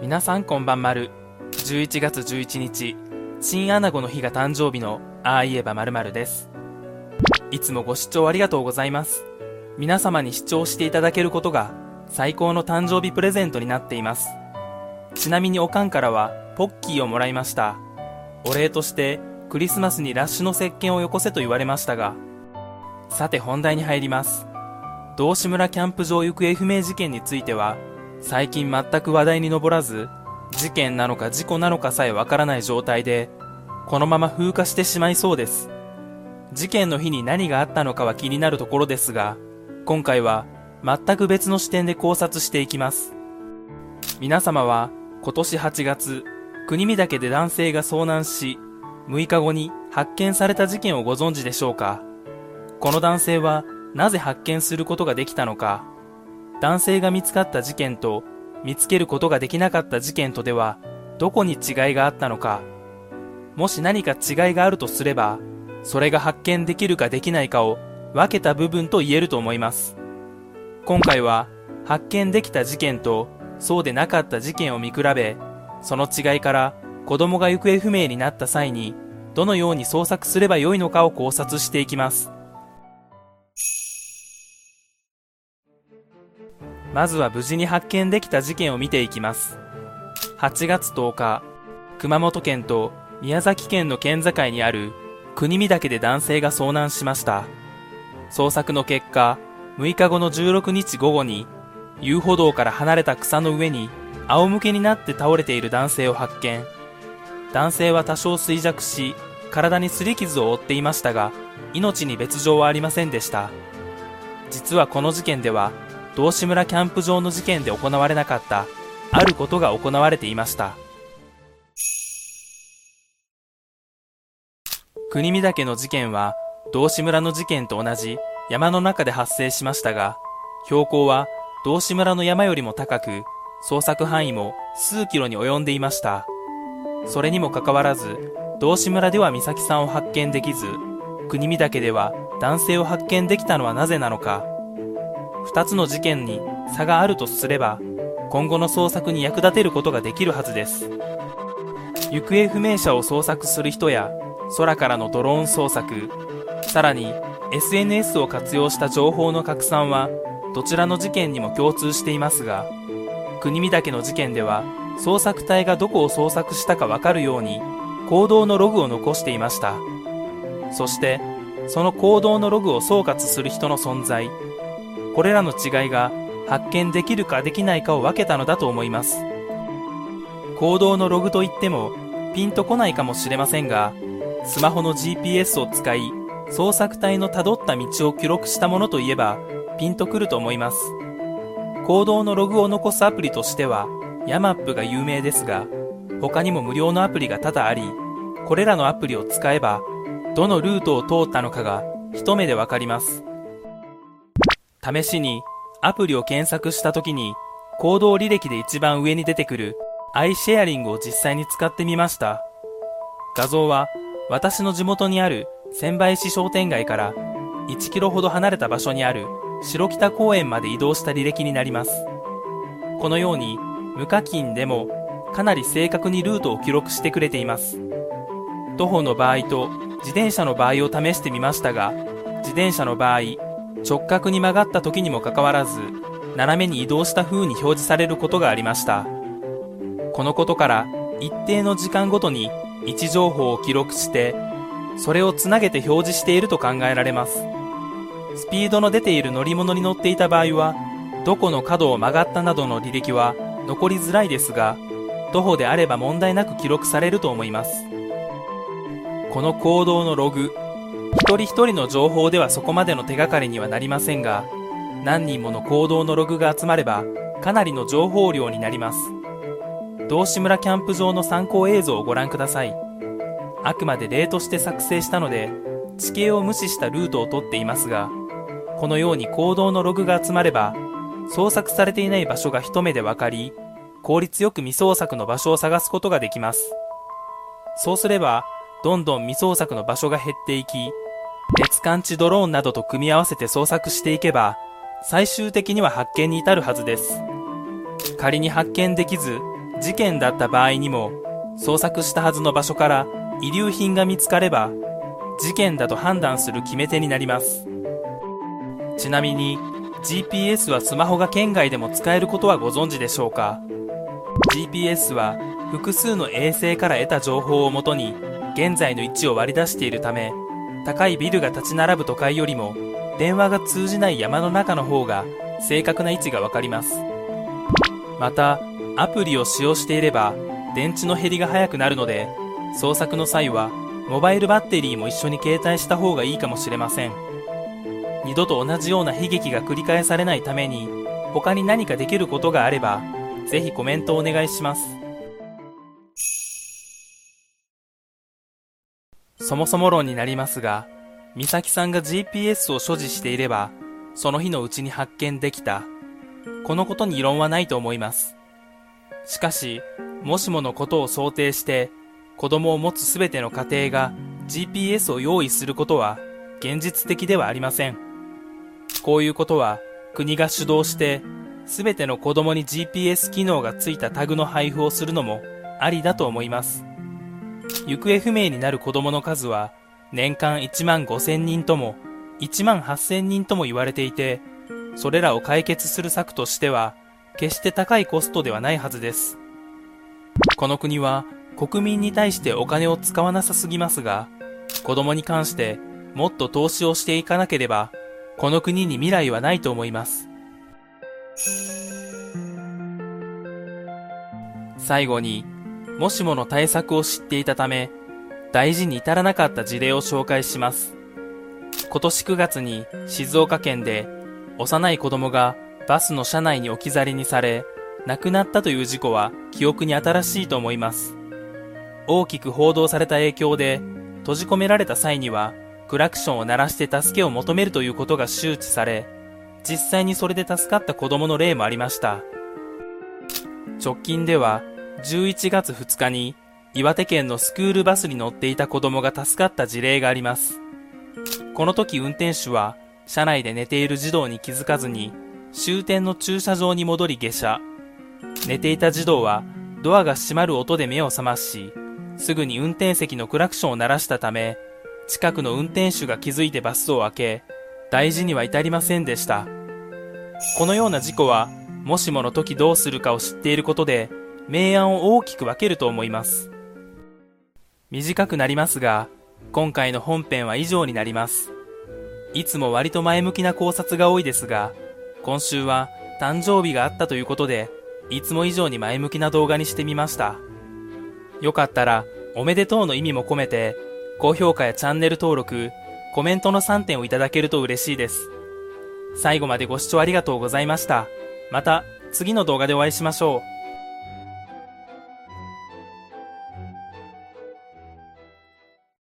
皆さんこんばんまる。11月11日、チンアナゴの日が誕生日のああ言えばまるまるです。いつもご視聴ありがとうございます。皆様に視聴していただけることが最高の誕生日プレゼントになっています。ちなみにおかんからはポッキーをもらいました。お礼としてクリスマスにラッシュの石鹸をよこせと言われましたが、さて本題に入ります。道志村キャンプ場行方不明事件については、最近全く話題に上らず、事件なのか事故なのかさえわからない状態で、このまま風化してしまいそうです。事件の日に何があったのかは気になるところですが、今回は全く別の視点で考察していきます。皆様は今年8月、国見岳で男性が遭難し、6日後に発見された事件をご存知でしょうか？この男性はなぜ発見することができたのか？男性が見つかった事件と見つけることができなかった事件とではどこに違いがあったのか。もし何か違いがあるとすればそれが発見できるかできないかを分けた部分と言えると思います。今回は発見できた事件とそうでなかった事件を見比べその違いから子供が行方不明になった際にどのように捜索すればよいのかを考察していきます。まずは無事に発見できた事件を見ていきます。8月10日、熊本県と宮崎県の県境にある国見岳で男性が遭難しました。捜索の結果、6日後の16日午後に遊歩道から離れた草の上に仰向けになって倒れている男性を発見。男性は多少衰弱し、体に擦り傷を負っていましたが、命に別状はありませんでした。実はこの事件では、道志村キャンプ場の事件で行われなかったあることが行われていました。国見岳の事件は道志村の事件と同じ山の中で発生しましたが標高は道志村の山よりも高く捜索範囲も数キロに及んでいました。それにもかかわらず道志村では美咲さんを発見できず国見岳では男性を発見できたのはなぜなのか。2つの事件に差があるとすれば今後の捜索に役立てることができるはずです。行方不明者を捜索する人や空からのドローン捜索さらに SNS を活用した情報の拡散はどちらの事件にも共通していますが国見岳の事件では捜索隊がどこを捜索したか分かるように行動のログを残していました。そしてその行動のログを総括する人の存在これらの違いが発見できるかできないかを分けたのだと思います。行動のログといってもピンとこないかもしれませんがスマホの GPS を使い捜索隊のたどった道を記録したものといえばピンとくると思います。行動のログを残すアプリとしてはヤマップが有名ですが他にも無料のアプリが多々ありこれらのアプリを使えばどのルートを通ったのかが一目でわかります。試しにアプリを検索した時に行動履歴で一番上に出てくるアイシェアリングを実際に使ってみました。画像は私の地元にある千林商店街から1キロほど離れた場所にある白北公園まで移動した履歴になります。このように無課金でもかなり正確にルートを記録してくれています。徒歩の場合と自転車の場合を試してみましたが自転車の場合直角に曲がった時にもかかわらず斜めに移動した風に表示されることがありました。このことから一定の時間ごとに位置情報を記録してそれをつなげて表示していると考えられます。スピードの出ている乗り物に乗っていた場合はどこの角を曲がったなどの履歴は残りづらいですが徒歩であれば問題なく記録されると思います。この行動のログ一人一人の情報ではそこまでの手がかりにはなりませんが何人もの行動のログが集まればかなりの情報量になります。道志村キャンプ場の参考映像をご覧ください。あくまで例として作成したので地形を無視したルートを取っていますがこのように行動のログが集まれば捜索されていない場所が一目で分かり効率よく未捜索の場所を探すことができます。そうすればどんどん未捜索の場所が減っていき熱感知ドローンなどと組み合わせて捜索していけば最終的には発見に至るはずです。仮に発見できず事件だった場合にも捜索したはずの場所から遺留品が見つかれば事件だと判断する決め手になります。ちなみに GPS はスマホが県外でも使えることはご存知でしょうか？GPS は複数の衛星から得た情報をもとに現在の位置を割り出しているため高いビルが立ち並ぶ都会よりも電話が通じない山の中の方が正確な位置がわかります。またアプリを使用していれば電池の減りが早くなるので捜索の際はモバイルバッテリーも一緒に携帯した方がいいかもしれません。二度と同じような悲劇が繰り返されないために他に何かできることがあればぜひコメントをお願いします。そもそも論になりますが美咲さんが GPS を所持していればその日のうちに発見できたこのことに異論はないと思いますしかし、もしものことを想定して、子供を持つすべての家庭が GPS を用意することは現実的ではありません。こういうことは国が主導して、すべての子供に GPS 機能がついたタグの配布をするのもありだと思います。行方不明になる子供の数は年間1万5千人とも1万8千人とも言われていて、それらを解決する策としては、決して高いコストではないはずです。この国は国民に対してお金を使わなさすぎますが、子供に関してもっと投資をしていかなければ、この国に未来はないと思います。最後に、もしもの対策を知っていたため、大事に至らなかった事例を紹介します。今年9月に静岡県で幼い子供がバスの車内に置き去りにされ、亡くなったという事故は記憶に新しいと思います。大きく報道された影響で、閉じ込められた際には、クラクションを鳴らして助けを求めるということが周知され、実際にそれで助かった子供の例もありました。直近では、11月2日に、岩手県のスクールバスに乗っていた子供が助かった事例があります。この時運転手は、車内で寝ている児童に気づかずに、終点の駐車場に戻り下車。寝ていた児童はドアが閉まる音で目を覚まし、すぐに運転席のクラクションを鳴らしたため、近くの運転手が気づいてバスを開け、大事には至りませんでした。このような事故は、もしもの時どうするかを知っていることで、明暗を大きく分けると思います。短くなりますが、今回の本編は以上になります。いつも割と前向きな考察が多いですが、今週は誕生日があったということで、いつも以上に前向きな動画にしてみました。よかったら、おめでとうの意味も込めて、高評価やチャンネル登録、コメントの3点をいただけると嬉しいです。最後までご視聴ありがとうございました。また次の動画でお会いしましょう。